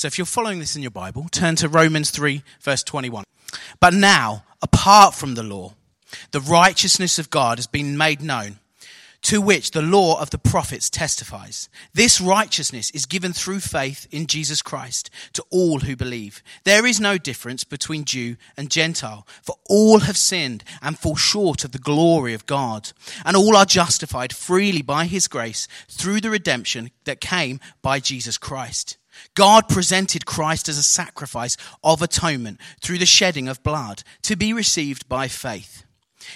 So if you're following this in your Bible, turn to Romans 3, verse 21. But now, apart from the law, the righteousness of God has been made known, to which the law of the prophets testifies. This righteousness is given through faith in Jesus Christ to all who believe. There is no difference between Jew and Gentile, for all have sinned and fall short of the glory of God, and all are justified freely by his grace through the redemption that came by Jesus Christ. God presented Christ as a sacrifice of atonement through the shedding of blood to be received by faith.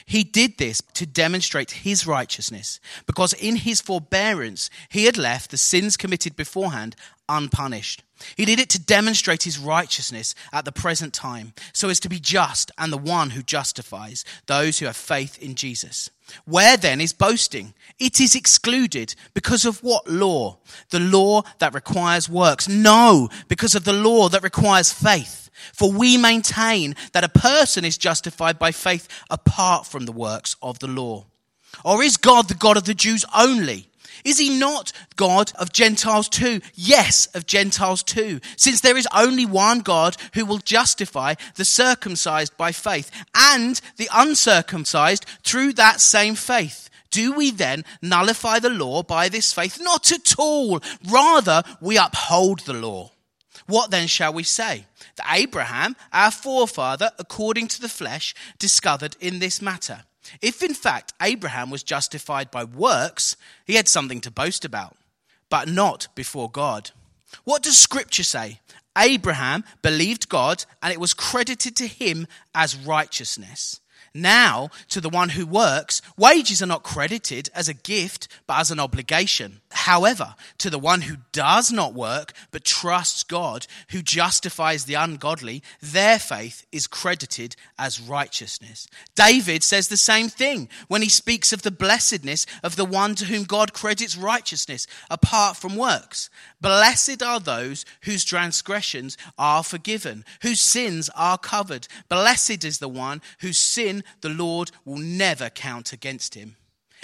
He did this to demonstrate his righteousness, because in his forbearance he had left the sins committed beforehand unpunished. He did it to demonstrate his righteousness at the present time, so as to be just and the one who justifies those who have faith in Jesus. Where then is boasting? It is excluded because of what law? The law that requires works. No, because of the law that requires faith. For we maintain that a person is justified by faith apart from the works of the law. Or is God the God of the Jews only? Is he not God of Gentiles too? Yes, of Gentiles too, since there is only one God who will justify the circumcised by faith and the uncircumcised through that same faith. Do we then nullify the law by this faith? Not at all. Rather, we uphold the law. What then shall we say? That Abraham, our forefather, according to the flesh, discovered in this matter. If in fact Abraham was justified by works, he had something to boast about, but not before God. What does Scripture say? Abraham believed God, and it was credited to him as righteousness. Now, to the one who works, wages are not credited as a gift, but as an obligation. However, to the one who does not work, but trusts God, who justifies the ungodly, their faith is credited as righteousness. David says the same thing when he speaks of the blessedness of the one to whom God credits righteousness apart from works. Blessed are those whose transgressions are forgiven, whose sins are covered. Blessed is the one whose sin the Lord will never count against him.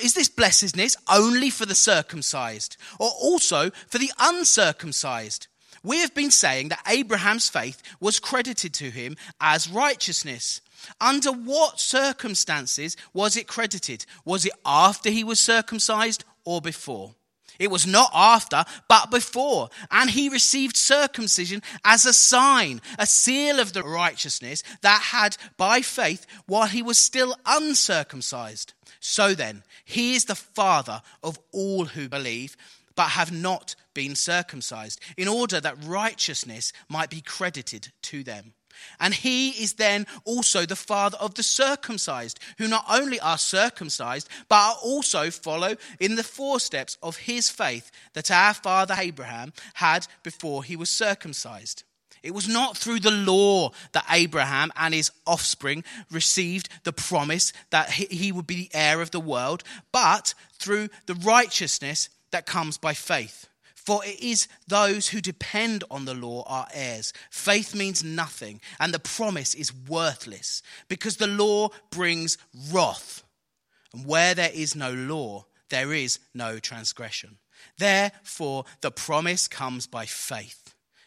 Is this blessedness only for the circumcised or also for the uncircumcised? We have been saying that Abraham's faith was credited to him as righteousness. Under what circumstances was it credited? Was it after he was circumcised or before? It was not after, but before. And he received circumcision as a sign, a seal of the righteousness that had by faith while he was still uncircumcised. So then, he is the father of all who believe, but have not been circumcised, in order that righteousness might be credited to them. And he is then also the father of the circumcised, who not only are circumcised, but are also follow in the footsteps of his faith that our father Abraham had before he was circumcised. It was not through the law that Abraham and his offspring received the promise that he would be the heir of the world, but through the righteousness that comes by faith. For it is those who depend on the law are heirs. Faith means nothing, and the promise is worthless, because the law brings wrath. And where there is no law, there is no transgression. Therefore, the promise comes by faith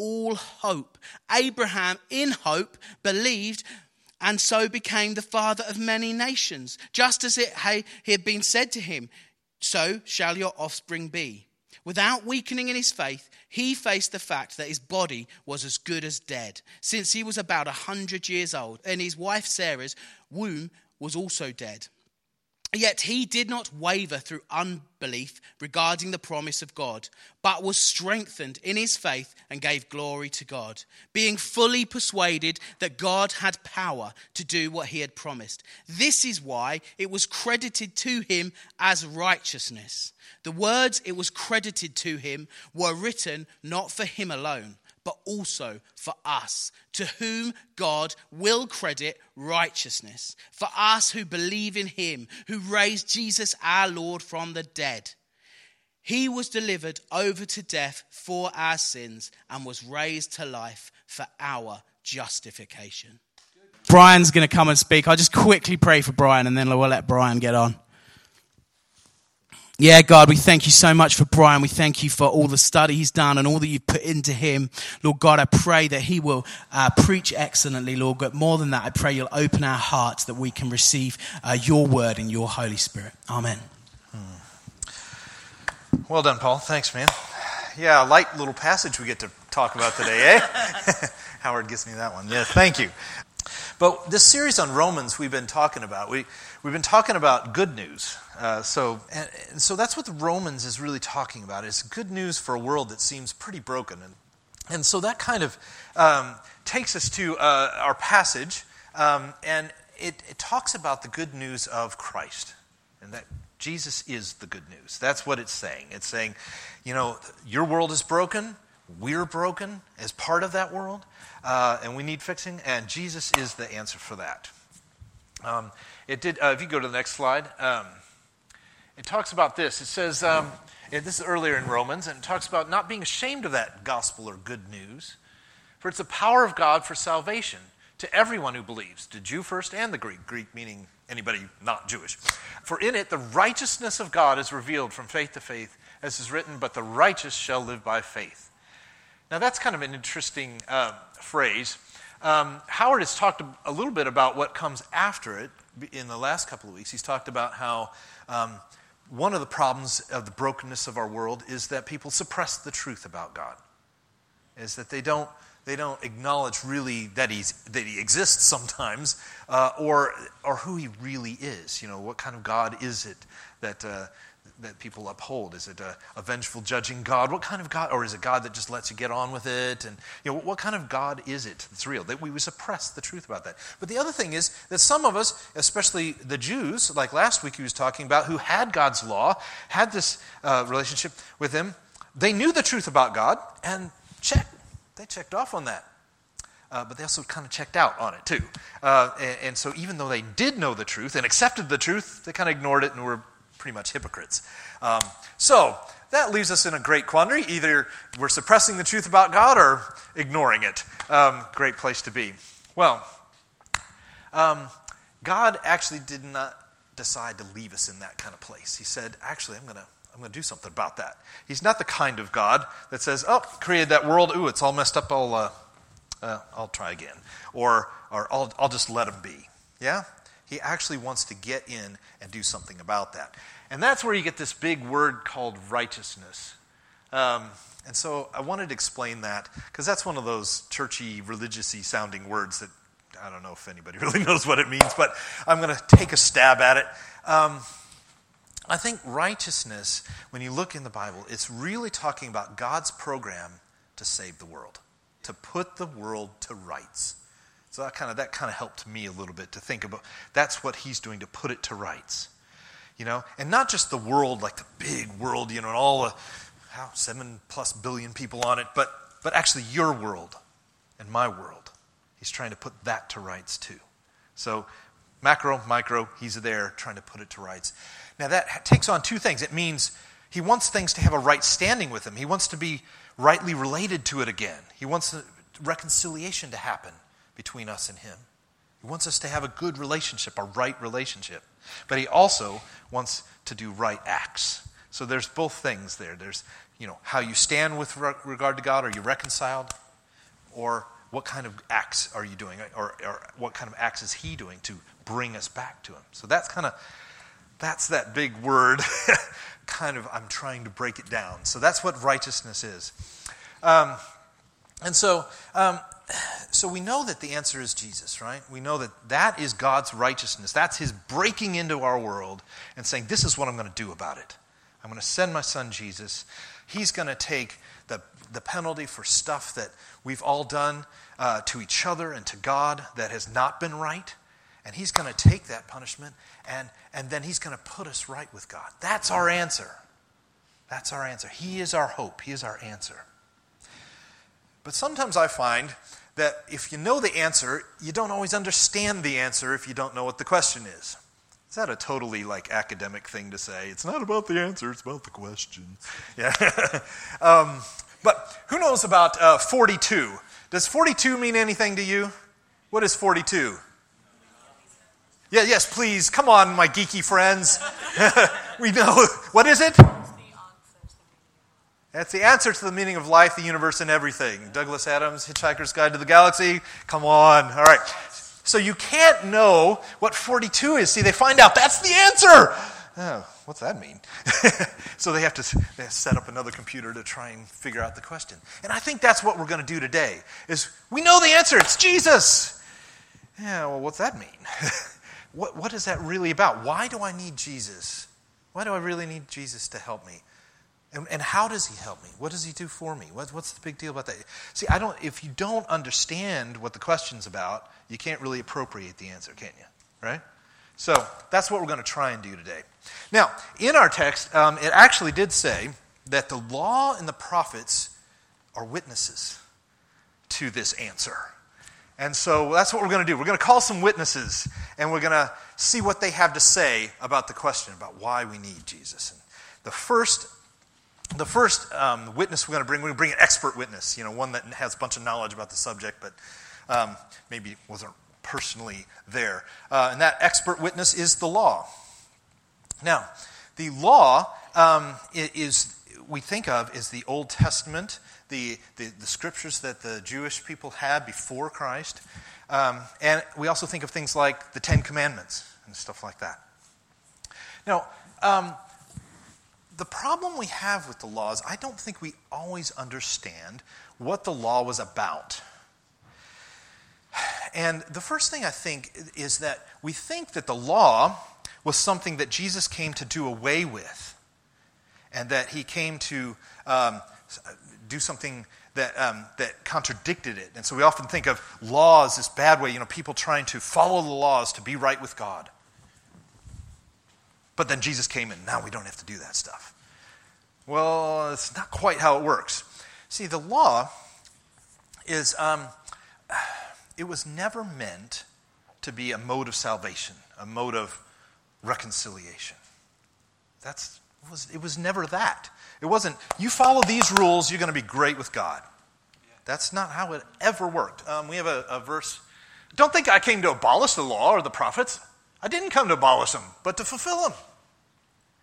all hope. Abraham, in hope, believed and so became the father of many nations, just as it had been said to him, So shall your offspring be. Without weakening in his faith, he faced the fact that his body was as good as dead, since he was about a hundred years old, and his wife Sarah's womb was also dead. Yet he did not waver through unbelief regarding the promise of God, but was strengthened in his faith and gave glory to God, being fully persuaded that God had power to do what he had promised. This is why it was credited to him as righteousness. The words it was credited to him were written not for him alone but also for us, to whom God will credit righteousness, for us who believe in him, who raised Jesus our Lord from the dead. He was delivered over to death for our sins and was raised to life for our justification. Brian's going to come and speak. I'll just quickly pray for Brian and then we'll let Brian get on. Yeah, God, we thank you so much for Brian. We thank you for all the study he's done and all that you've put into him. Lord God, I pray that he will uh, preach excellently, Lord. But more than that, I pray you'll open our hearts that we can receive uh, your word and your Holy Spirit. Amen. Hmm. Well done, Paul. Thanks, man. Yeah, a light little passage we get to talk about today, eh? Howard gives me that one. Yeah, thank you. But this series on Romans we've been talking about, we, we've been talking about good news. Uh, so, and, and, so that's what the Romans is really talking about. It's good news for a world that seems pretty broken. And, and so that kind of um, takes us to uh, our passage, um, and it, it talks about the good news of Christ, and that Jesus is the good news. That's what it's saying. It's saying, you know, your world is broken, we're broken as part of that world, uh, and we need fixing, and Jesus is the answer for that. Um, it did. Uh, if you go to the next slide, um, it talks about this. It says, um, this is earlier in Romans, and it talks about not being ashamed of that gospel or good news, for it's the power of God for salvation to everyone who believes, the Jew first and the Greek. Greek meaning anybody not Jewish. For in it the righteousness of God is revealed from faith to faith, as is written, but the righteous shall live by faith. Now, that's kind of an interesting uh, phrase. Um, Howard has talked a little bit about what comes after it in the last couple of weeks. He's talked about how um, one of the problems of the brokenness of our world is that people suppress the truth about God, is that they don't. They don't acknowledge really that, he's, that he exists sometimes uh, or, or who he really is. You know, what kind of God is it that, uh, that people uphold? Is it a, a, vengeful, judging God? What kind of God, or is it God that just lets you get on with it? And you know, what kind of God is it that's real? That we suppress the truth about that. But the other thing is that some of us, especially the Jews, like last week he was talking about, who had God's law, had this uh, relationship with Him, they knew the truth about God, and check, they checked off on that. Uh, but they also kind of checked out on it too. Uh, and, and, so, even though they did know the truth and accepted the truth, they kind of ignored it and were pretty much hypocrites. Um, so that leaves us in a great quandary. Either we're suppressing the truth about God or ignoring it. Um, great place to be. Well, um, God actually did not decide to leave us in that kind of place. He said, actually, I'm going to. I'm going to do something about that. He's not the kind of God that says, "Oh, created that world. Ooh, it's all messed up. I'll, uh, uh, I'll try again," or, or I'll, I'll just let him be. Yeah, he actually wants to get in and do something about that. And that's where you get this big word called righteousness. Um, and so I wanted to explain that because that's one of those churchy, religiousy sounding words that I don't know if anybody really knows what it means, but I'm going to take a stab at it. Um, I think righteousness, when you look in the Bible, it's really talking about God's program to save the world, to put the world to rights. So that kind of that kind of helped me a little bit to think about that's what he's doing to put it to rights. You know, and not just the world like the big world, you know, and all the how seven plus billion people on it, but but actually your world and my world. He's trying to put that to rights too. So macro, micro, he's there trying to put it to rights. Now that takes on two things. It means he wants things to have a right standing with him. He wants to be rightly related to it again. He wants reconciliation to happen between us and Him. He wants us to have a good relationship, a right relationship. But He also wants to do right acts. So there's both things there. There's, you know, how you stand with regard to God. Are you reconciled? Or what kind of acts are you doing? Or, or what kind of acts is he doing to bring us back to him? So that's kind of, that's that big word. kind of, I'm trying to break it down. So that's what righteousness is. Um, and so, um, so we know that the answer is Jesus, right? We know that that is God's righteousness. That's His breaking into our world and saying, This is what I'm going to do about it. I'm going to send my son Jesus. He's going to take the, the penalty for stuff that we've all done uh, to each other and to God that has not been right. And He's going to take that punishment and, and then He's going to put us right with God. That's our answer. That's our answer. He is our hope, He is our answer. But sometimes I find that if you know the answer, you don't always understand the answer if you don't know what the question is. Is that a totally like academic thing to say? It's not about the answer, it's about the question. Yeah. um, but who knows about uh, 42? Does 42 mean anything to you? What is 42? Yeah, yes, please. Come on, my geeky friends. we know. What is it? That's the answer to the meaning of life, the universe, and everything. Douglas Adams, Hitchhiker's Guide to the Galaxy. Come on. All right. So you can't know what 42 is. See, they find out that's the answer. Oh, what's that mean? so they have, to, they have to set up another computer to try and figure out the question. And I think that's what we're going to do today. Is we know the answer. It's Jesus. Yeah. Well, what's that mean? what, what is that really about? Why do I need Jesus? Why do I really need Jesus to help me? And, and, how does he help me? What does he do for me? What, what's the big deal about that? See, I don't, if you don't understand what the question's about, you can't really appropriate the answer, can you? Right? So that's what we're going to try and do today. Now, in our text, um, it actually did say that the law and the prophets are witnesses to this answer. And so that's what we're going to do. We're going to call some witnesses and we're going to see what they have to say about the question about why we need Jesus. And the first the first um, witness we're going to bring, we're going to bring an expert witness, you know, one that has a bunch of knowledge about the subject, but um, maybe wasn't personally there. Uh, and that expert witness is the law. Now, the law um, is, we think of, is the Old Testament, the, the, the, scriptures that the Jewish people had before Christ. Um, and we also think of things like the Ten Commandments and stuff like that. Now, um, the problem we have with the law is I don't think we always understand what the law was about. And the first thing I think is that we think that the law was something that Jesus came to do away with, and that he came to um, do something that, um, that contradicted it. And so we often think of law as this bad way, you know, people trying to follow the laws to be right with God. But then Jesus came and now we don't have to do that stuff. Well, it's not quite how it works. See, the law is, um, it was never meant to be a mode of salvation, a mode of reconciliation. That's, it, was, it was never that. It wasn't, you follow these rules, you're going to be great with God. That's not how it ever worked. Um, we have a, a verse. Don't think I came to abolish the law or the prophets. I didn't come to abolish them, but to fulfill them.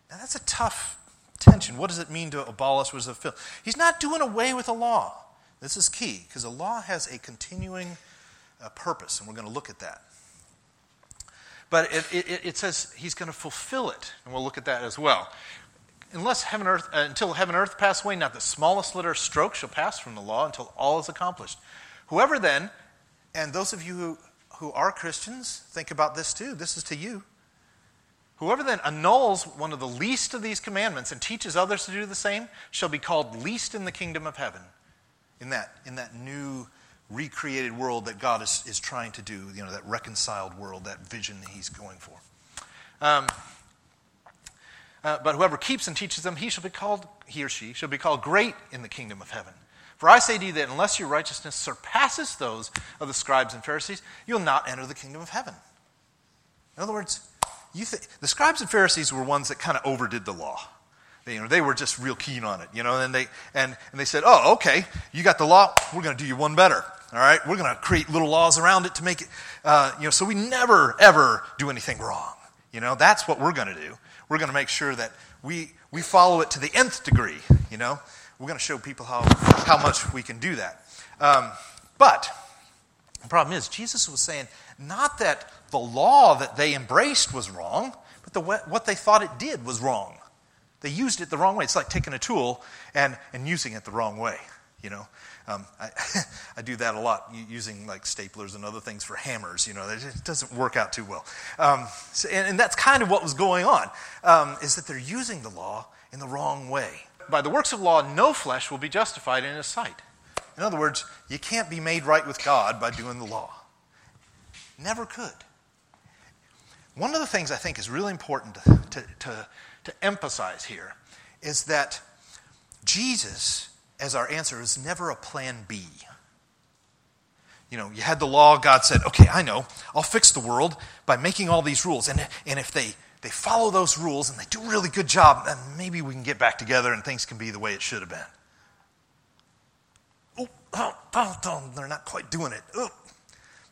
Now, that's a tough tension. What does it mean to abolish? What does it fulfill? He's not doing away with the law. This is key because the law has a continuing uh, purpose, and we're going to look at that. But it, it, it says he's going to fulfill it, and we'll look at that as well. Unless heaven earth, uh, until heaven and earth pass away, not the smallest letter stroke shall pass from the law until all is accomplished. Whoever then, and those of you who, who are Christians, think about this too. This is to you. Whoever then annuls one of the least of these commandments and teaches others to do the same shall be called least in the kingdom of heaven. In that, in that new recreated world that God is, is trying to do, you know, that reconciled world, that vision that He's going for. Um, uh, but whoever keeps and teaches them, he shall be called, he or she shall be called great in the kingdom of heaven. For I say to you that unless your righteousness surpasses those of the scribes and Pharisees, you'll not enter the kingdom of heaven. In other words, you th- the scribes and Pharisees were ones that kind of overdid the law. They, you know, they were just real keen on it, you know, and they, and, and they said, oh, okay, you got the law, we're going to do you one better. All right, we're going to create little laws around it to make it, uh, you know, so we never, ever do anything wrong. You know, that's what we're going to do. We're going to make sure that we, we follow it to the nth degree, you know. We're going to show people how, how much we can do that. Um, But the problem is, Jesus was saying not that the law that they embraced was wrong, but the, what they thought it did was wrong. They used it the wrong way. It's like taking a tool and, and using it the wrong way, you know. Um, I, I, do that a lot, using like staplers and other things for hammers. You know, it doesn't work out too well. Um, so, and, and, that's kind of what was going on, um, is that they're using the law in the wrong way. By the works of law, no flesh will be justified in his sight. In other words, you can't be made right with God by doing the law. Never could. One of the things I think is really important to, to, to, emphasize here is that Jesus, as our answer, is never a plan B. You know, you had the law, God said, okay, I know, I'll fix the world by making all these rules. And, and if they, they follow those rules and they do a really good job, then maybe we can get back together and things can be the way it should have been. They're not quite doing it.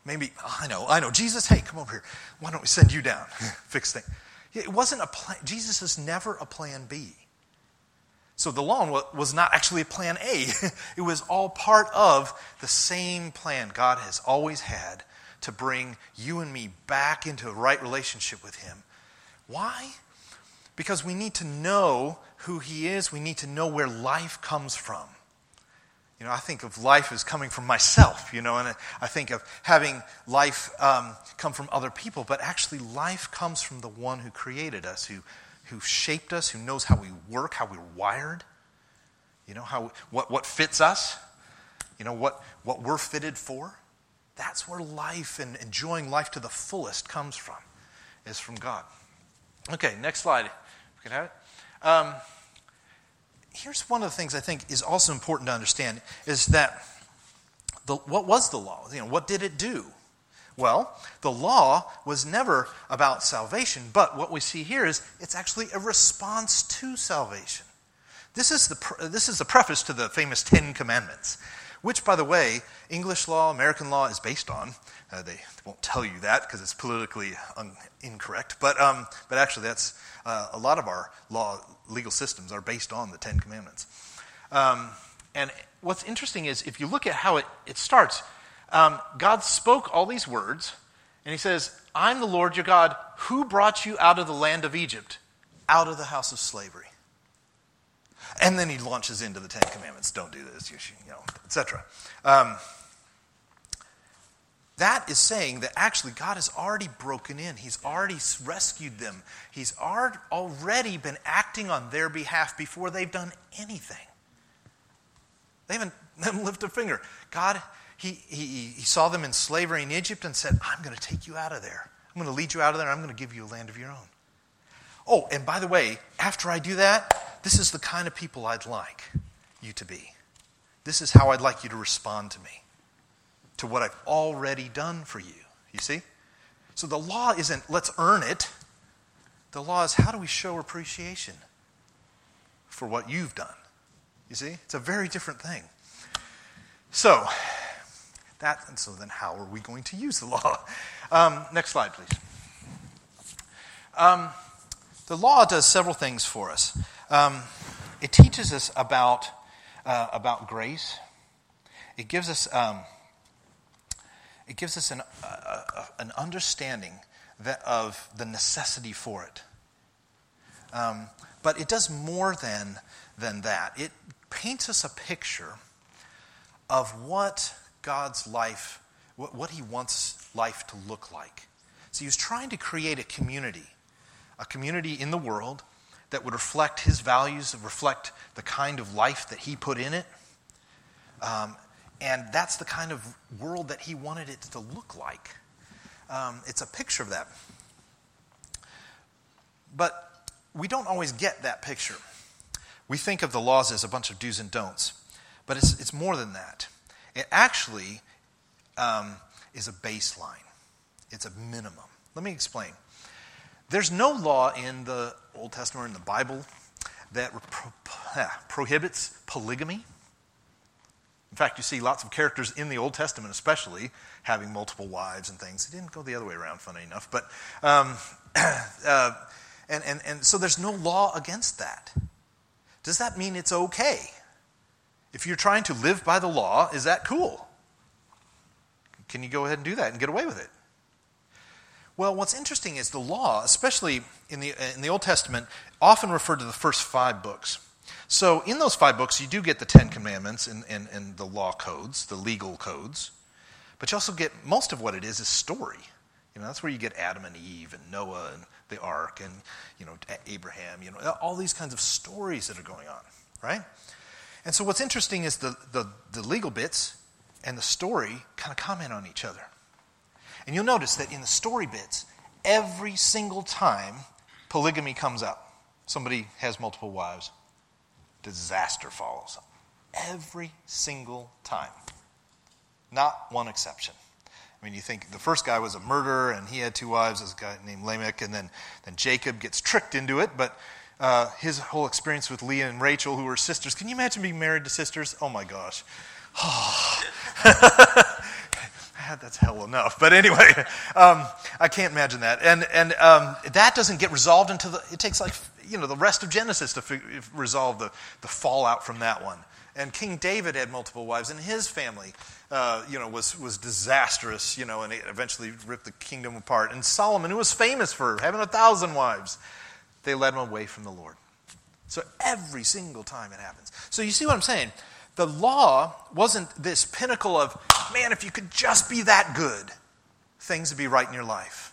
Maybe, I know, I know. Jesus, hey, come over here. Why don't we send you down? Fix things. It wasn't a plan. Jesus is never a plan B. So the law was not actually a plan A. It was all part of the same plan God has always had to bring you and me back into a right relationship with Him. Why? Because we need to know who He is, we need to know where life comes from. You know, I think of life as coming from myself, you know, and I think of having life um, come from other people, but actually, life comes from the one who created us, who, who shaped us, who knows how we work, how we're wired, you know, how, what, what fits us, you know, what, what we're fitted for. That's where life and enjoying life to the fullest comes from, is from God. Okay, next slide. We can have it. Um, here's one of the things I think is also important to understand is that the, what was the law? You know, what did it do? Well, the law was never about salvation, but what we see here is it's actually a response to salvation. This is the, this is the preface to the famous Ten Commandments, which, by the way, English law, American law is based on. Uh, they won't tell you that because it's politically un- incorrect, but, um, but actually, that's uh, a lot of our law legal systems are based on the Ten Commandments. Um, and what's interesting is if you look at how it, it starts, um, God spoke all these words, and He says, I'm the Lord your God who brought you out of the land of Egypt, out of the house of slavery. And then He launches into the Ten Commandments don't do this, you, you know, etc. That is saying that actually God has already broken in. He's already rescued them. He's already been acting on their behalf before they've done anything. They haven't, they haven't lifted a finger. God, he, he, he saw them in slavery in Egypt and said, I'm going to take you out of there. I'm going to lead you out of there. I'm going to give you a land of your own. Oh, and by the way, after I do that, this is the kind of people I'd like you to be. This is how I'd like you to respond to me to what I've already done for you. You see? So the law isn't let's earn it. The law is how do we show appreciation for what you've done? You see? It's a very different thing. So, that, and so then how are we going to use the law? Um, next slide, please. Um, the law does several things for us. Um, it teaches us about, uh, about grace. It gives us um, it gives us an, uh, an understanding that, of the necessity for it. Um, but it does more than, than that. It paints us a picture of what God's life, what, what He wants life to look like. So He was trying to create a community, a community in the world that would reflect His values, reflect the kind of life that He put in it. Um, and that's the kind of world that he wanted it to look like. Um, it's a picture of that. But we don't always get that picture. We think of the laws as a bunch of do's and don'ts, but it's, it's more than that. It actually um, is a baseline, it's a minimum. Let me explain. There's no law in the Old Testament or in the Bible that pro- prohibits polygamy. In fact, you see lots of characters in the Old Testament, especially, having multiple wives and things. It didn't go the other way around, funny enough. But, um, uh, and, and, and so there's no law against that. Does that mean it's okay? If you're trying to live by the law, is that cool? can you go ahead and do that and get away with it? Well, what's interesting is the law, especially in the, in the Old Testament, often referred to the first five books. So, in those five books, you do get the Ten Commandments and, and, and the law codes, the legal codes. But you also get most of what it is is story. You know, that's where you get Adam and Eve and Noah and the ark and, you know, Abraham, you know, all these kinds of stories that are going on, right? And so what's interesting is the, the, the legal bits and the story kind of comment on each other. And you'll notice that in the story bits, every single time polygamy comes up, somebody has multiple wives, disaster follows. Every single time. Not one exception. I mean, you think the first guy was a murderer and he had two wives, this guy named Lamech, and then, then Jacob gets tricked into it, but uh, his whole experience with Leah and Rachel, who were sisters. Can you imagine being married to sisters? Oh my gosh. That's hell enough. But anyway, um, I can't imagine that. And, and um, that doesn't get resolved until the, it takes like, you know, the rest of Genesis to f- resolve the, the fallout from that one. And King David had multiple wives, and his family, uh, you know, was, was disastrous, you know, and it eventually ripped the kingdom apart. And Solomon, who was famous for having a thousand wives, they led him away from the Lord. So every single time it happens. So you see what I'm saying? The law wasn't this pinnacle of, man, if you could just be that good, things would be right in your life.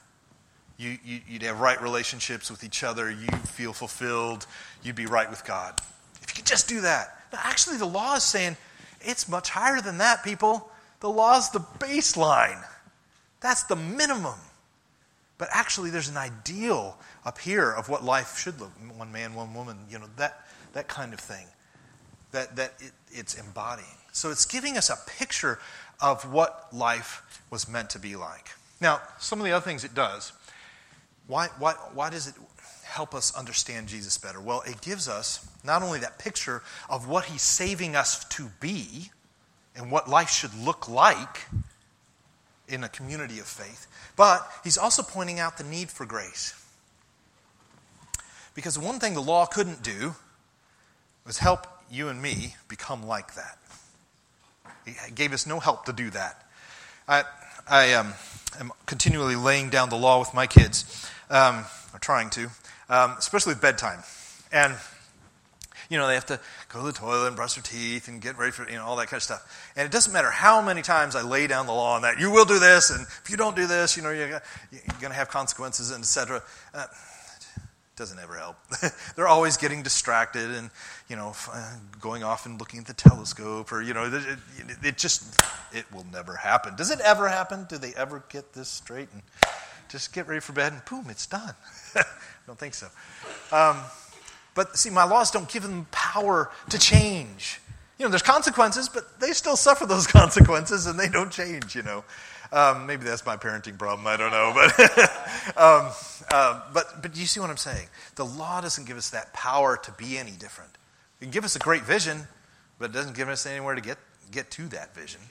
You, you, would have right relationships with each other. You'd feel fulfilled. You'd be right with God. If you could just do that. Now, actually, the law is saying it's much higher than that, people. The law is the baseline, that's the minimum. But actually, there's an ideal up here of what life should look one man, one woman, you know, that, that kind of thing that, that it, it's embodying. So it's giving us a picture of what life was meant to be like. Now, some of the other things it does, why, why, why does it help us understand Jesus better? Well, it gives us not only that picture of what he's saving us to be and what life should look like in a community of faith, but he's also pointing out the need for grace. Because the one thing the law couldn't do was help you and me become like that. He gave us no help to do that. I, I um, am continually laying down the law with my kids, um, or trying to, um, especially with bedtime. And, you know, they have to go to the toilet and brush their teeth and get ready for, you know, all that kind of stuff. And it doesn't matter how many times I lay down the law on that, you will do this, and if you don't do this, you know, you're, going to have consequences, and etc. Uh, doesn't ever help. They're always getting distracted and, you know, uh, going off and looking at the telescope or, you know, it, it, it, just, it will never happen. Does it ever happen? Do they ever get this straight and just get ready for bed and boom, it's done? I don't think so. Um, but see, my laws don't give them power to change. You know, there's consequences, but they still suffer those consequences and they don't change, you know. Um, maybe that's my parenting problem. I don't know, but um, uh, but but you see what I'm saying? The law doesn't give us that power to be any different. It can give us a great vision, but it doesn't give us anywhere to get get to that vision.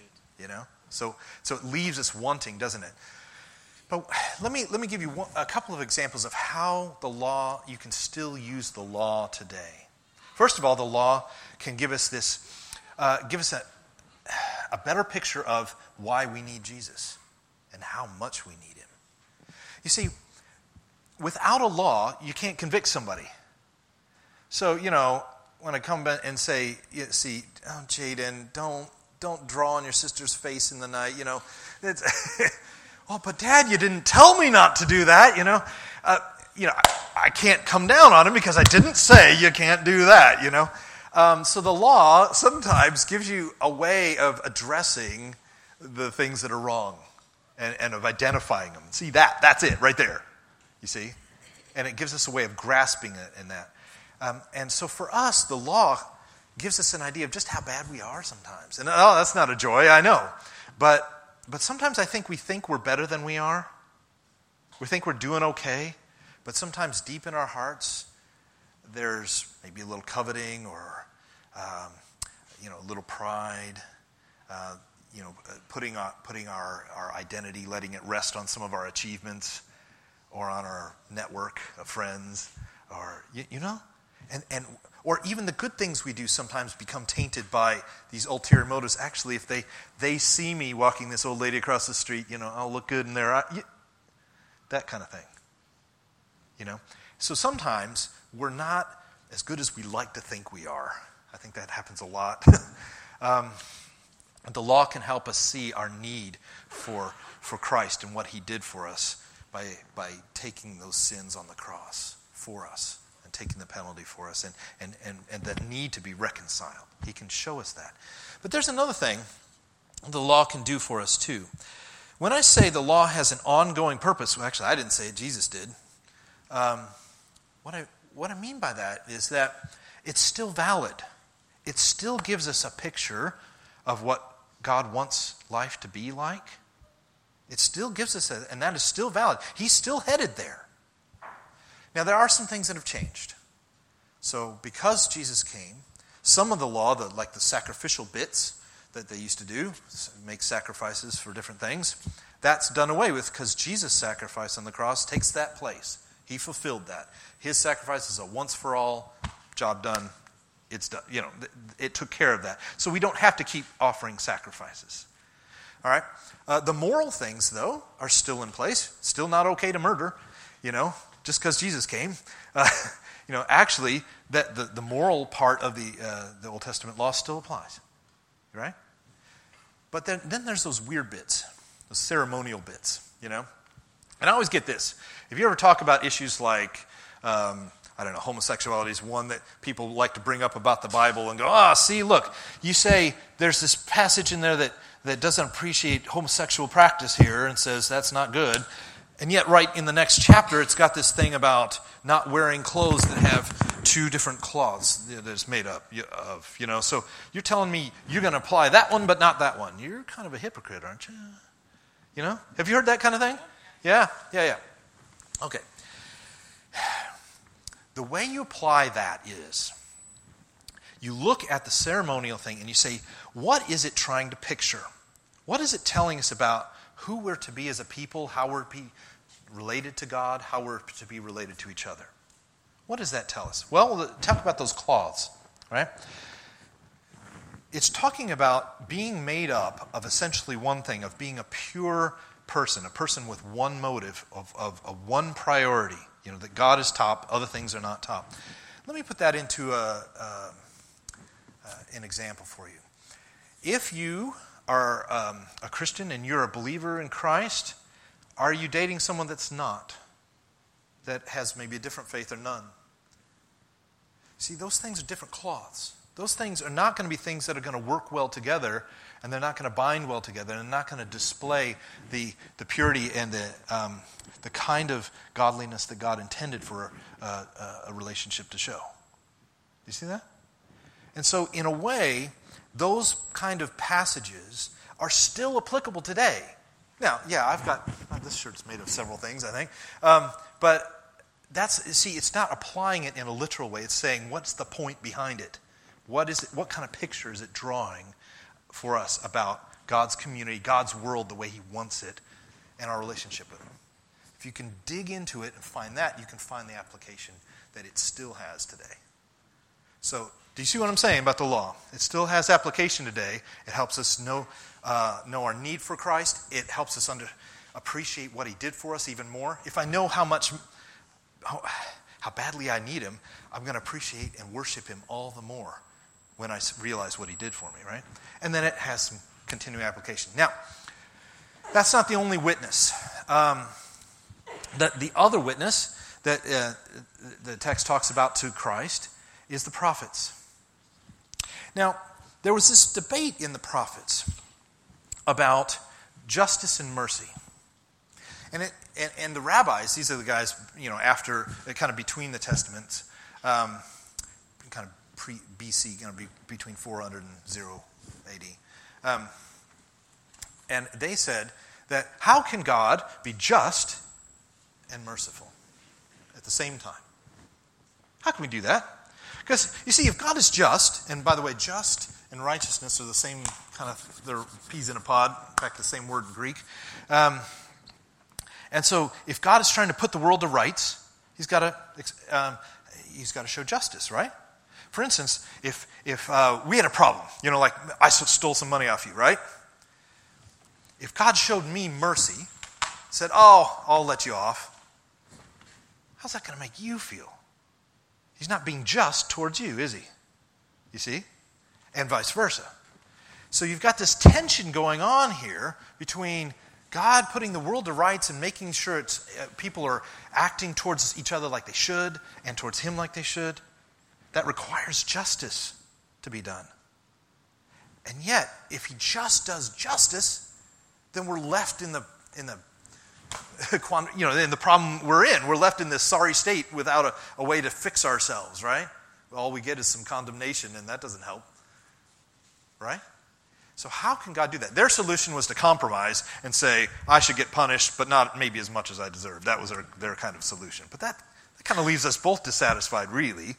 You know, so so it leaves us wanting, doesn't it? But let me let me give you one, a couple of examples of how the law you can still use the law today. First of all, the law can give us this uh, give us a, a better picture of why we need Jesus and how much we need him. You see, without a law, you can't convict somebody. So, you know, when I come and say, see, oh, Jaden, don't, don't draw on your sister's face in the night, you know, it's, oh, but dad, you didn't tell me not to do that, you know. Uh, you know, I, I can't come down on him because I didn't say you can't do that, you know. Um, so the law sometimes gives you a way of addressing the things that are wrong and, and of identifying them. See that? That's it right there. You see? And it gives us a way of grasping it in that. Um, and so for us, the law gives us an idea of just how bad we are sometimes. And oh, that's not a joy, I know. But, but sometimes I think we think we're better than we are. We think we're doing okay. But sometimes deep in our hearts, there's maybe a little coveting or um, you know a little pride uh, you know putting, our, putting our, our identity letting it rest on some of our achievements or on our network of friends or you, you know And, and, or even the good things we do sometimes become tainted by these ulterior motives. Actually, if they, they see me walking this old lady across the street, you know, I'll look good in their eye. That kind of thing. You know? So sometimes we're not as good as we like to think we are. I think that happens a lot. um, the law can help us see our need for, for Christ and what he did for us by, by taking those sins on the cross for us taking the penalty for us and, and, and, and that need to be reconciled. He can show us that. But there's another thing the law can do for us too. When I say the law has an ongoing purpose, well, actually, I didn't say it, Jesus did. Um, what, I, what I mean by that is that it's still valid. It still gives us a picture of what God wants life to be like. It still gives us that, and that is still valid. He's still headed there. Now, there are some things that have changed. So, because Jesus came, some of the law, the, like the sacrificial bits that they used to do, make sacrifices for different things, that's done away with because Jesus' sacrifice on the cross takes that place. He fulfilled that. His sacrifice is a once for all job done. It's done. You know, it took care of that. So we don't have to keep offering sacrifices. All right? Uh, the moral things, though, are still in place. Still not okay to murder, you know, just because Jesus came. Uh, you know, actually, that the, the moral part of the, uh, the Old Testament law still applies. Right? But then, then there's those weird bits, those ceremonial bits, you know? And I always get this. If you ever talk about issues like, um, I don't know, homosexuality is one that people like to bring up about the Bible and go, ah, oh, see, look, you say there's this passage in there that that doesn't appreciate homosexual practice here and says that's not good. And yet, right in the next chapter, it's got this thing about not wearing clothes that have two different cloths that it's made up of. You know, so you're telling me you're going to apply that one, but not that one. You're kind of a hypocrite, aren't you? You know, have you heard that kind of thing? Yeah, yeah, yeah. Okay. The way you apply that is you look at the ceremonial thing and you say, what is it trying to picture? What is it telling us about who we're to be as a people, how we're related to God, how we're to be related to each other? What does that tell us? Well, talk about those cloths, right? It's talking about being made up of essentially one thing, of being a pure person, a person with one motive, of, of, of one priority. You know, that God is top, other things are not top. Let me put that into a, a an example for you. If you are um, a Christian and you're a believer in Christ, are you dating someone that's not? That has maybe a different faith or none? See, those things are different cloths. Those things are not going to be things that are going to work well together, and they're not going to bind well together, and they're not going to display the, the purity and the, um, the kind of godliness that God intended for a, a, a relationship to show. You see that? And so, in a way, those kind of passages are still applicable today. Now, yeah, I've got this shirt's made of several things, I think, um, but that's see, it's not applying it in a literal way. It's saying, what's the point behind it? What is it? What kind of picture is it drawing for us about God's community, God's world, the way He wants it, and our relationship with Him? If you can dig into it and find that, you can find the application that it still has today. So do you see what I'm saying about the law? It still has application today. It helps us know, uh, know our need for Christ. It helps us under, appreciate what He did for us even more. If I know how much, how, how badly I need Him, I'm going to appreciate and worship Him all the more when I realize what He did for me, right? And then it has some continuing application. Now, that's not the only witness. Um, the, the other witness that uh, the text talks about to Christ is the prophets. Now, there was this debate in the prophets about justice and mercy. And, it, and, and, the rabbis, these are the guys, you know, after, kind of between the testaments, um, kind of pre BC, you know, be, between 400 and 0 AD. Um, and they said that how can God be just and merciful at the same time? How can we do that? Because, you see, if God is just, and by the way, just and righteousness are the same kind of, they're peas in a pod, in fact, the same word in Greek. Um, and so, if God is trying to put the world to rights, He's got to, um, he's got to show justice, right? For instance, if, if uh, we had a problem, you know, like I stole some money off you, right? If God showed me mercy, said, Oh, I'll let you off, how's that going to make you feel? He's not being just towards you, is he? You see? And vice versa. So you've got this tension going on here between God putting the world to rights and making sure uh, people are acting towards each other like they should and towards Him like they should. That requires justice to be done. And yet, if He just does justice, then we're left in the, in the you know, in the problem we're in. We're left in this sorry state without a, a way to fix ourselves, right? All we get is some condemnation, and that doesn't help. Right? So, how can God do that? Their solution was to compromise and say, I should get punished, but not maybe as much as I deserve. That was their, their kind of solution. But that, that kind of leaves us both dissatisfied, really,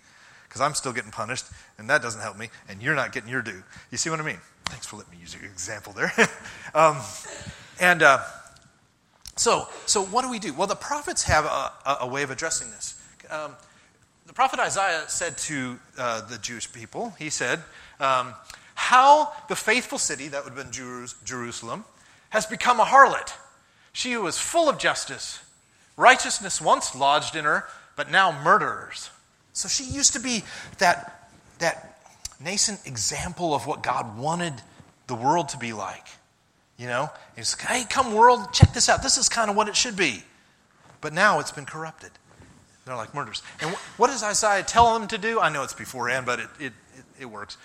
because I'm still getting punished, and that doesn't help me, and you're not getting your due. You see what I mean? Thanks for letting me use your example there. um, and uh, so, so, what do we do? Well, the prophets have a, a, way of addressing this. Um, the prophet Isaiah said to uh, the Jewish people, he said, um, how the faithful city, that would have been Jerusalem, has become a harlot. She who was full of justice. Righteousness once lodged in her, but now murderers. So she used to be that, that nascent example of what God wanted the world to be like. You know? Like, hey, come world, check this out. This is kind of what it should be. But now it's been corrupted. They're like murders. And what does Isaiah tell them to do? I know it's beforehand, but it, it, it, it works.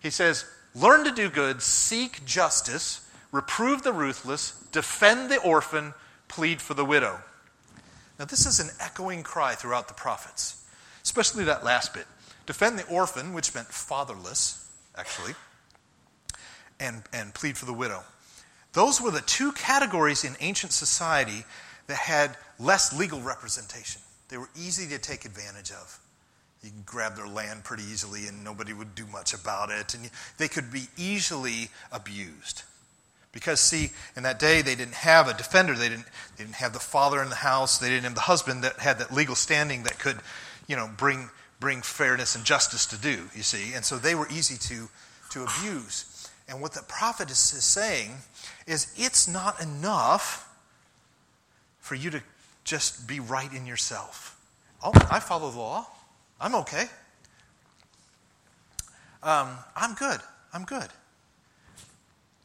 He says, Learn to do good, seek justice, reprove the ruthless, defend the orphan, plead for the widow. Now, this is an echoing cry throughout the prophets, especially that last bit. Defend the orphan, which meant fatherless, actually, and, and plead for the widow. Those were the two categories in ancient society that had less legal representation. They were easy to take advantage of. You can grab their land pretty easily and nobody would do much about it. And they could be easily abused. Because, see, in that day, they didn't have a defender. They didn't, they didn't have the father in the house. They didn't have the husband that had that legal standing that could, you know, bring, bring fairness and justice to do, you see. And so they were easy to, to abuse. And what the prophet is, saying is it's not enough for you to just be right in yourself. Oh, I follow the law. I'm okay. Um, I'm good. I'm good.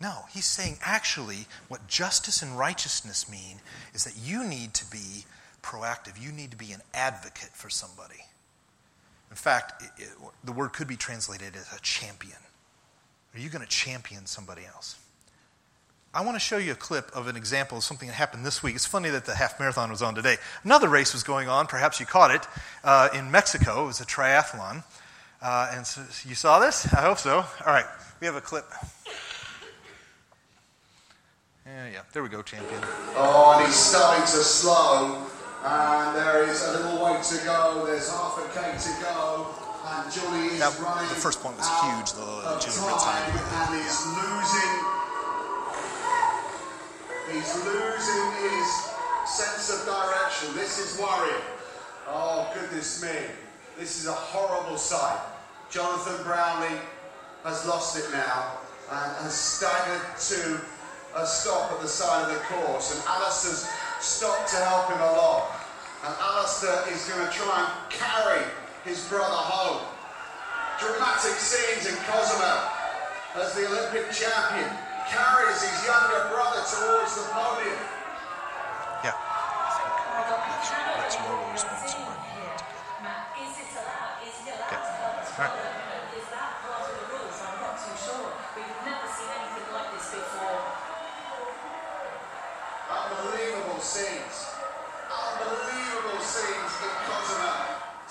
No, he's saying actually what justice and righteousness mean is that you need to be proactive. You need to be an advocate for somebody. In fact, it, it, the word could be translated as a champion. Are you going to champion somebody else? I want to show you a clip of an example of something that happened this week. It's funny that the half marathon was on today. Another race was going on, perhaps you caught it, uh, in Mexico. It was a triathlon. Uh, and so you saw this? I hope so. All right, we have a clip. Yeah, yeah, there we go, champion. Oh, and he's starting to slow. And there is a little way to go. There's half a K to go. That. The first point was huge, the 200 time. And he's losing He's losing his sense of direction. This is worrying. Oh, goodness me. This is a horrible sight. Jonathan Brownlee has lost it now and has staggered to a stop at the side of the course. And Alistair's stopped to help him along. And Alistair is going to try and carry his brother home. Dramatic scenes in Cozumel as the Olympic champion carries his younger brother towards the podium. Yeah, That's more of a response to me. Matt, is? Is it allowed? Is that part of the rules? I think that's, that's more responsibility. Okay. All right. Unbelievable scenes. Unbelievable scenes in Cozumel.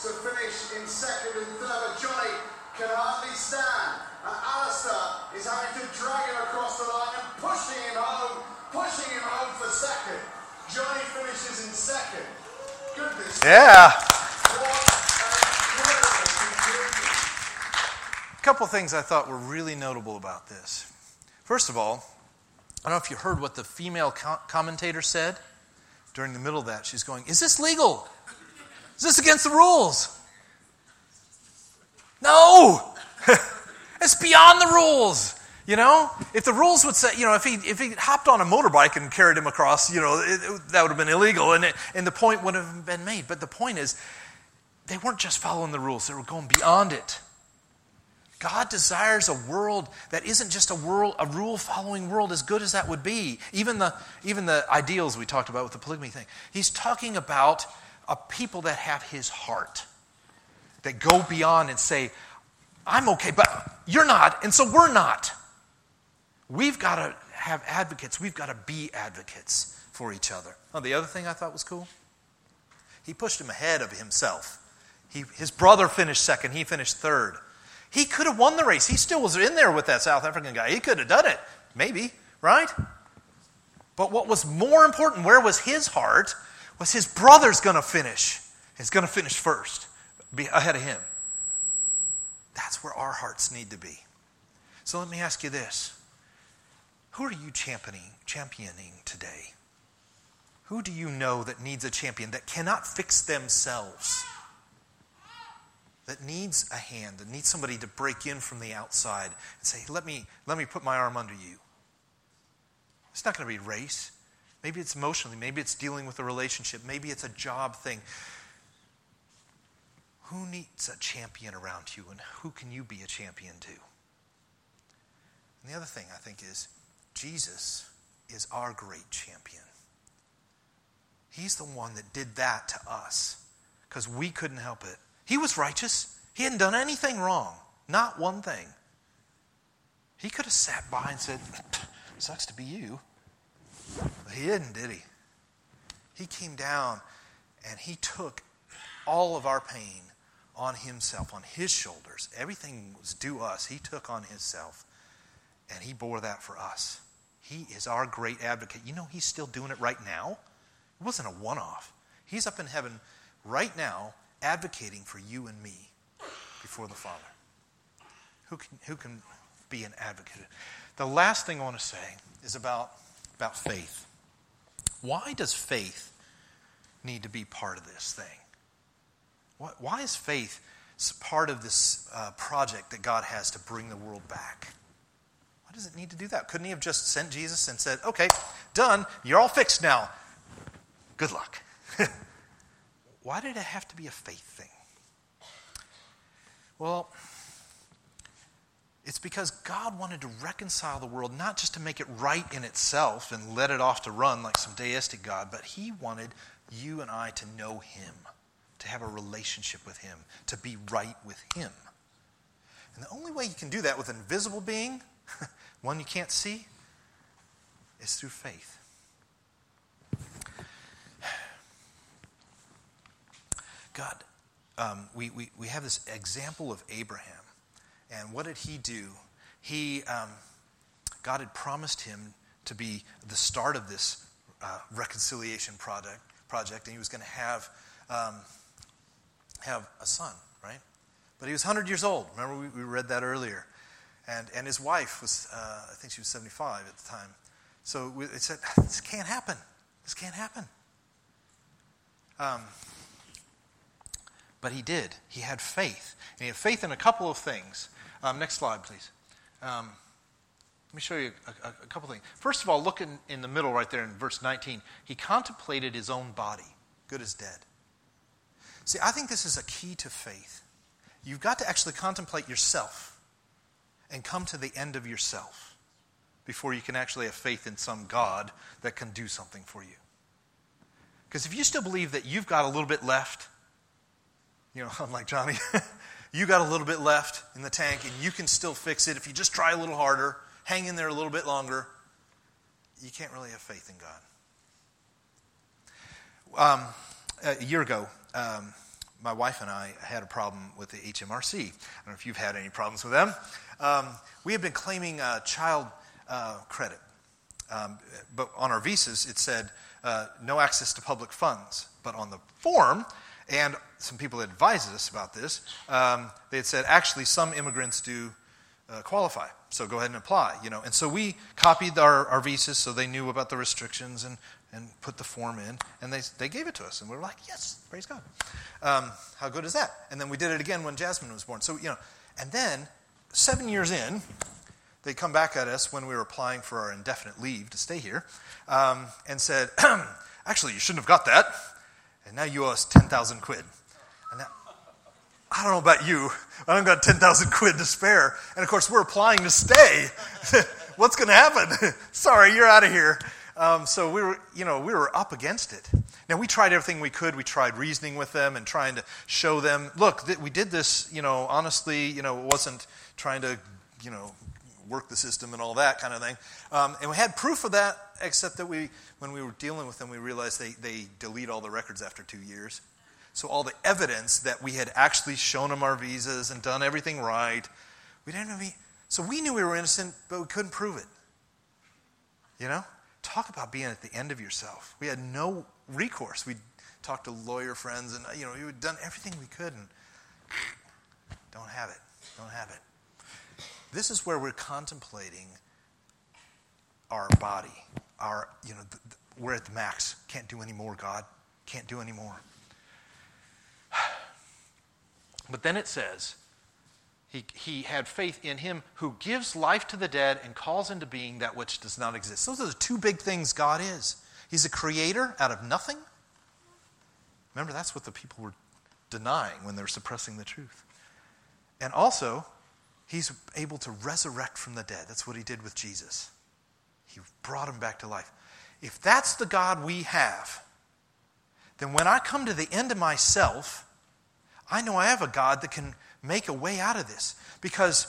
To finish in second and third, Johnny can hardly stand. And Alistair is having to drag him across the line and pushing him home, pushing him home for second. Johnny finishes in second. Goodness. Yeah. A couple things I thought were really notable about this. First of all, I don't know if you heard what the female co- commentator said during the middle of that. She's going, Is this legal? Is this against the rules? No! it's beyond the rules. You know, if the rules would say, you know, if he if he hopped on a motorbike and carried him across, you know, it, it, that would have been illegal, and it, and the point would have been made. But the point is, they weren't just following the rules; they were going beyond it. God desires a world that isn't just a world, a rule-following world, as good as that would be. Even the even the ideals we talked about with the polygamy thing. He's talking about a people that have His heart, that go beyond and say, "I'm okay, but you're not, and so we're not." We've got to have advocates. We've got to be advocates for each other. Oh, the other thing I thought was cool? He pushed him ahead of himself. He, his brother finished second, he finished third. He could have won the race. He still was in there with that South African guy. He could have done it, maybe, right? But what was more important, where was his heart, was his brother's going to finish. He's going to finish first, be ahead of him. That's where our hearts need to be. So let me ask you this who are you championing, championing today? Who do you know that needs a champion that cannot fix themselves? That needs a hand, that needs somebody to break in from the outside and say, let me, let me put my arm under you. It's not going to be race. Maybe it's emotionally, maybe it's dealing with a relationship, maybe it's a job thing. Who needs a champion around you, and who can you be a champion to? And the other thing I think is Jesus is our great champion. He's the one that did that to us because we couldn't help it. He was righteous, he hadn't done anything wrong, not one thing. He could have sat by and said, Sucks to be you. But he didn't, did he? He came down and he took all of our pain on himself, on his shoulders. Everything was due us. He took on himself and he bore that for us. He is our great advocate. You know, he's still doing it right now. It wasn't a one off. He's up in heaven right now advocating for you and me before the Father. Who can, who can be an advocate? The last thing I want to say is about, about faith. Why does faith need to be part of this thing? Why is faith part of this uh, project that God has to bring the world back? Why does it need to do that? Couldn't he have just sent Jesus and said, okay, done, you're all fixed now? Good luck. Why did it have to be a faith thing? Well, it's because God wanted to reconcile the world, not just to make it right in itself and let it off to run like some deistic God, but He wanted you and I to know Him, to have a relationship with Him, to be right with Him. And the only way you can do that with an invisible being one you can't see, is through faith. God, um, we, we, we have this example of Abraham. And what did he do? He, um, God had promised him to be the start of this uh, reconciliation project, project, and he was going to have, um, have a son, right? But he was 100 years old. Remember, we, we read that earlier. And, and his wife was, uh, I think she was 75 at the time. So we, said, this can't happen. This can't happen. Um, but he did. He had faith. And he had faith in a couple of things. Um, next slide, please. Um, let me show you a, a, a couple things. First of all, look in, in the middle right there in verse 19. He contemplated his own body, good as dead. See, I think this is a key to faith. You've got to actually contemplate yourself and come to the end of yourself before you can actually have faith in some God that can do something for you. Because if you still believe that you've got a little bit left, you know, unlike Johnny, you got a little bit left in the tank and you can still fix it if you just try a little harder, hang in there a little bit longer, you can't really have faith in God. Um, a year ago, um, my wife and I had a problem with the HMRC. I don't know if you've had any problems with them. Um, we have been claiming uh, child uh, credit, um, but on our visas it said uh, no access to public funds. But on the form, and some people advised us about this, um, they had said actually some immigrants do uh, qualify, so go ahead and apply. You know, and so we copied our, our visas so they knew about the restrictions and and put the form in, and they, they gave it to us. And we were like, yes, praise God. Um, how good is that? And then we did it again when Jasmine was born. So, you know, and then seven years in, they come back at us when we were applying for our indefinite leave to stay here um, and said, actually, you shouldn't have got that. And now you owe us 10,000 quid. And now, I don't know about you. I don't got 10,000 quid to spare. And of course, we're applying to stay. What's going to happen? Sorry, you're out of here. Um, so we were, you know, we were up against it. Now we tried everything we could. We tried reasoning with them and trying to show them, look, th- we did this, you know, honestly, you know, it wasn't trying to, you know, work the system and all that kind of thing. Um, and we had proof of that, except that we, when we were dealing with them, we realized they, they delete all the records after two years. So all the evidence that we had actually shown them our visas and done everything right, we didn't. So we knew we were innocent, but we couldn't prove it. You know, talk about being at the end of yourself. We had no recourse. We talked to lawyer friends, and you know, we had done everything we could, and don't have it. Don't have it. This is where we're contemplating our body. Our, you know, the, the, we're at the max. Can't do any more, God. Can't do any more. But then it says, he, he had faith in him who gives life to the dead and calls into being that which does not exist. Those are the two big things God is. He's a creator out of nothing. Remember, that's what the people were denying when they were suppressing the truth. And also, he's able to resurrect from the dead. That's what he did with Jesus. He brought him back to life. If that's the God we have, then when I come to the end of myself, I know I have a God that can make a way out of this. Because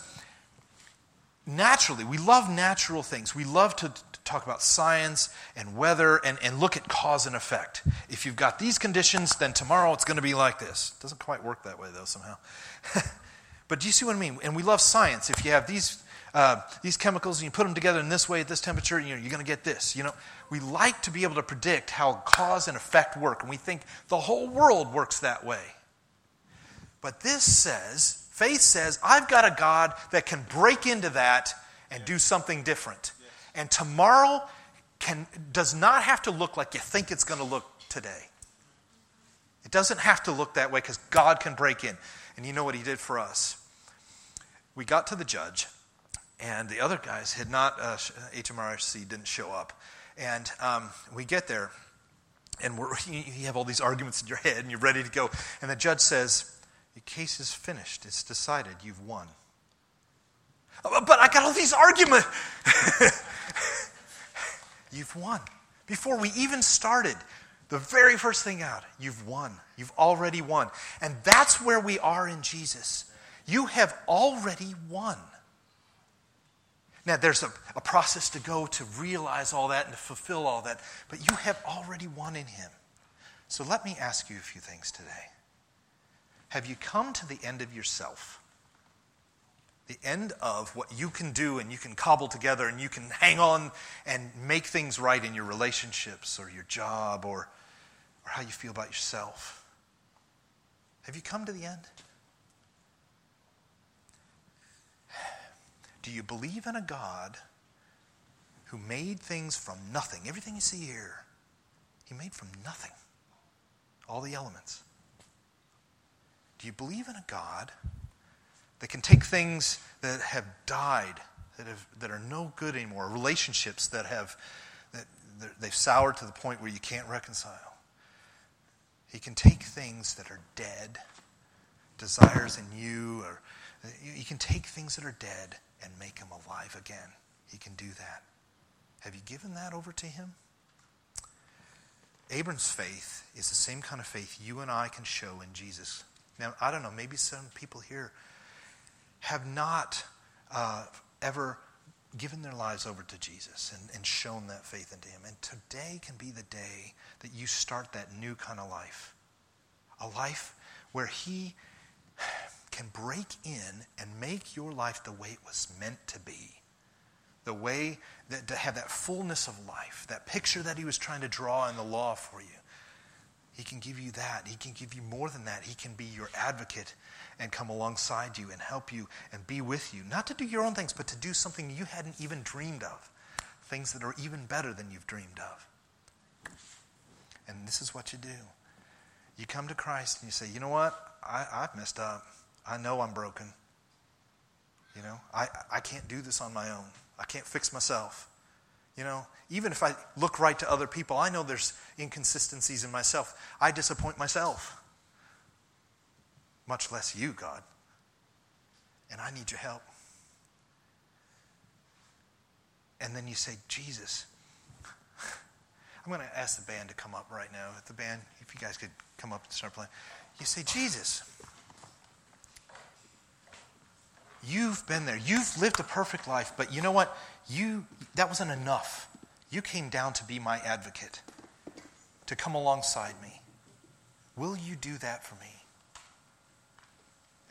naturally, we love natural things. We love to, talk about science and weather and, and look at cause and effect. If you've got these conditions, then tomorrow it's going to be like this. Doesn't quite work that way, though, somehow. but do you see what I mean? And we love science. If you have these, uh, these chemicals and you put them together in this way at this temperature, you know, you're going to get this. You know, we like to be able to predict how cause and effect work, and we think the whole world works that way. But this says, faith says, I've got a God that can break into that and do something different. And tomorrow can, does not have to look like you think it's going to look today. It doesn't have to look that way because God can break in. And you know what He did for us? We got to the judge, and the other guys had not, uh, HMRC didn't show up. And um, we get there, and you have all these arguments in your head, and you're ready to go. And the judge says, the case is finished. It's decided. You've won. Oh, but I got all these arguments. you've won. Before we even started, the very first thing out, you've won. You've already won. And that's where we are in Jesus. You have already won. Now, there's a, a, process to go to realize all that and to fulfill all that, but you have already won in Him. So let me ask you a few things today. Have you come to the end of yourself? The end of what you can do and you can cobble together and you can hang on and make things right in your relationships or your job or, or how you feel about yourself. Have you come to the end? Do you believe in a God who made things from nothing? Everything you see here, he made from nothing. All the elements. Do you believe in a God that can take things that have died, that, have, that are no good anymore, relationships that have that they've soured to the point where you can't reconcile? He can take things that are dead, desires in you, or he can take things that are dead and make them alive again. He can do that. Have you given that over to him? Abram's faith is the same kind of faith you and I can show in Jesus now, I don't know, maybe some people here have not uh, ever given their lives over to Jesus and, and shown that faith into Him. And today can be the day that you start that new kind of life. A life where He can break in and make your life the way it was meant to be. The way that to have that fullness of life, that picture that He was trying to draw in the law for you. He can give you that. He can give you more than that. He can be your advocate and come alongside you and help you and be with you. Not to do your own things, but to do something you hadn't even dreamed of. Things that are even better than you've dreamed of. And this is what you do. You come to Christ and you say, you know what? I, I've messed up. I know I'm broken. You know, I, I can't do this on my own. I can't fix myself. You know, even if I look right to other people, I know there's inconsistencies in myself. I disappoint myself, much less you, God. And I need your help. And then you say, Jesus. I'm going to ask the band to come up right now. If the band, if you guys could come up and start playing. You say, Jesus. You've been there. You've lived a perfect life, but you know what? You that wasn't enough. You came down to be my advocate, to come alongside me. Will you do that for me?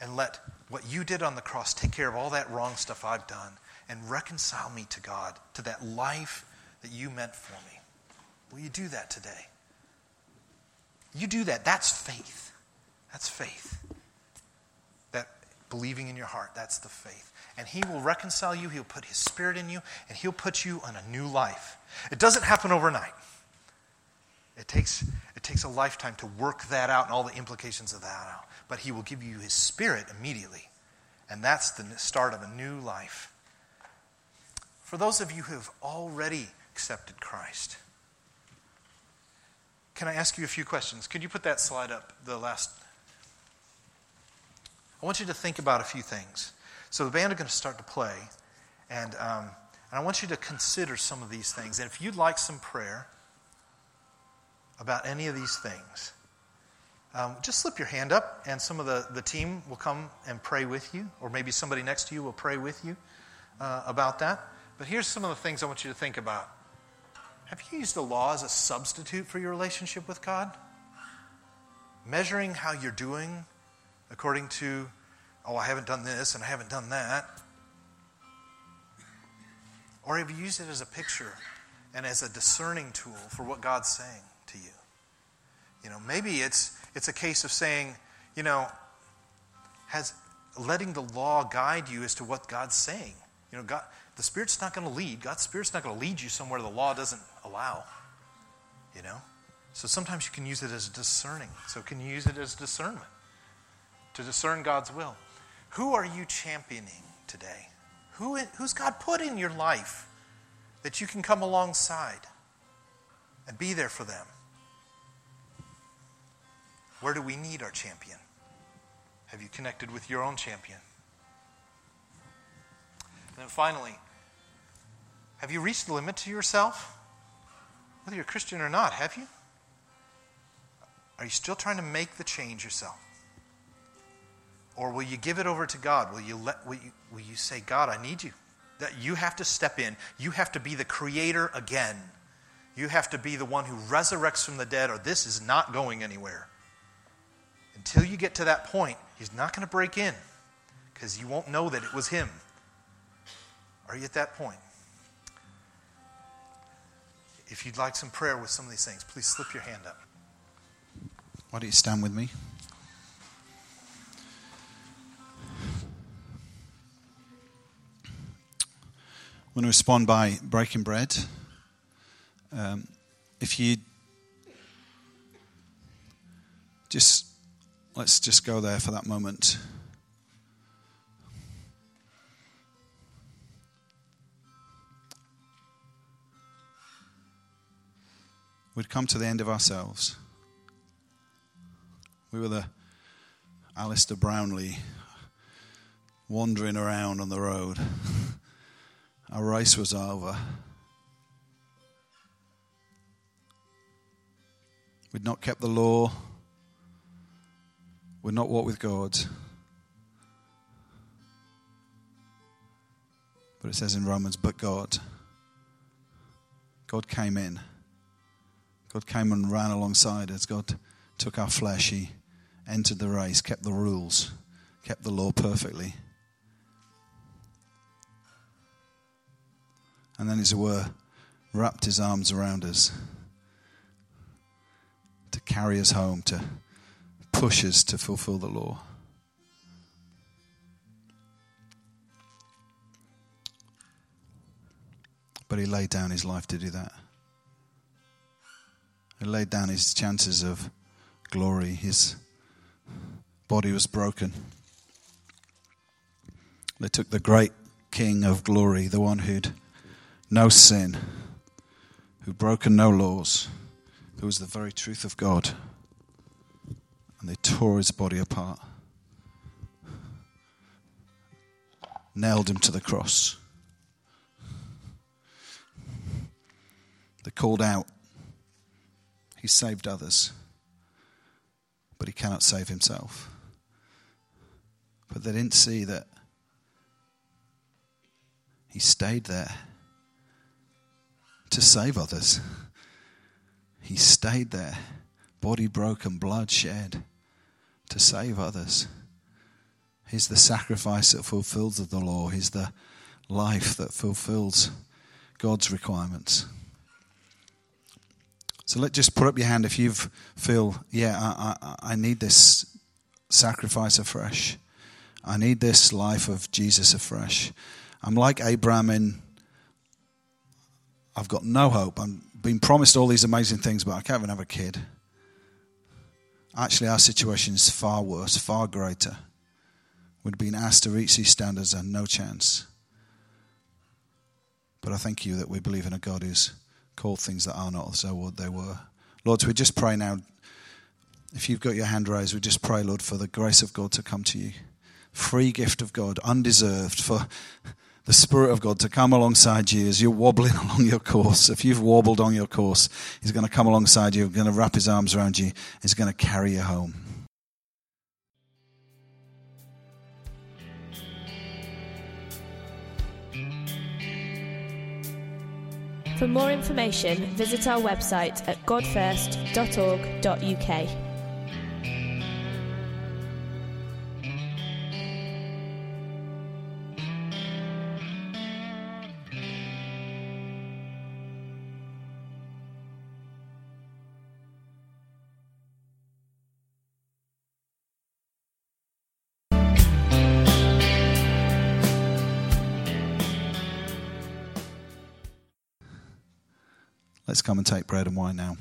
And let what you did on the cross take care of all that wrong stuff I've done and reconcile me to God, to that life that you meant for me. Will you do that today? You do that. That's faith. That's faith believing in your heart. That's the faith. And He will reconcile you, He'll put His Spirit in you, and He'll put you on a new life. It doesn't happen overnight. It takes, it takes a lifetime to work that out and all the implications of that out. But He will give you His Spirit immediately. And that's the start of a new life. For those of you who have already accepted Christ, can I ask you a few questions? Could you put that slide up, the last I want you to think about a few things. So the band are going to start to play, and, um, and I want you to consider some of these things. And if you'd like some prayer about any of these things, um, just slip your hand up, and some of the, the team will come and pray with you, or maybe somebody next to you will pray with you uh, about that. But here's some of the things I want you to think about. Have you used the law as a substitute for your relationship with God? Measuring how you're doing according to, oh, I haven't done this and I haven't done that? Or have you used it as a picture and as a discerning tool for what God's saying to you? You know, maybe it's, it's a case of saying, you know, has letting the law guide you as to what God's saying. You know, God, the Spirit's not going to lead. God's Spirit's not going to lead you somewhere the law doesn't allow. You know? So sometimes you can use it as discerning. So can you use it as discernment? To discern God's will. Who are you championing today? Who, who's God put in your life that you can come alongside and be there for them? Where do we need our champion? Have you connected with your own champion? And then finally, have you reached the limit to yourself? Whether you're Christian or not, have you? Are you still trying to make the change yourself? Or will you give it over to God? Will you, let, will you, will you say, God, I need you? That you have to step in. You have to be the creator again. You have to be the one who resurrects from the dead, or this is not going anywhere. Until you get to that point, He's not going to break in because you won't know that it was Him. Are you at that point? If you'd like some prayer with some of these things, please slip your hand up. Why don't you stand with me? I'm going to respond by breaking bread. Um, if you just let's just go there for that moment. We'd come to the end of ourselves. We were the Alistair Brownlee wandering around on the road. Our race was over. We'd not kept the law. We'd not walked with God. But it says in Romans, but God. God came in. God came and ran alongside us. God took our flesh. He entered the race, kept the rules, kept the law perfectly. And then, as it were, wrapped his arms around us to carry us home, to push us to fulfill the law. But he laid down his life to do that. He laid down his chances of glory. His body was broken. They took the great King of glory, the one who'd no sin, who'd broken no laws, who was the very truth of God, and they tore his body apart, nailed him to the cross. They called out, He saved others, but he cannot save himself. But they didn't see that he stayed there to save others. He stayed there, body broken, blood shed, to save others. He's the sacrifice that fulfills the law. He's the life that fulfills God's requirements. So let's just put up your hand if you feel, yeah, I, I, I need this sacrifice afresh. I need this life of Jesus afresh. I'm like Abraham in I've got no hope. I'm being promised all these amazing things, but I can't even have a kid. Actually, our situation is far worse, far greater. We'd been asked to reach these standards and no chance. But I thank you that we believe in a God who's called things that are not as though they were. Lord, we just pray now. If you've got your hand raised, we just pray, Lord, for the grace of God to come to you. Free gift of God, undeserved, for the Spirit of God to come alongside you as you're wobbling along your course. If you've wobbled on your course, He's going to come alongside you, He's going to wrap His arms around you, He's going to carry you home. For more information, visit our website at godfirst.org.uk. Let's come and take bread and wine now.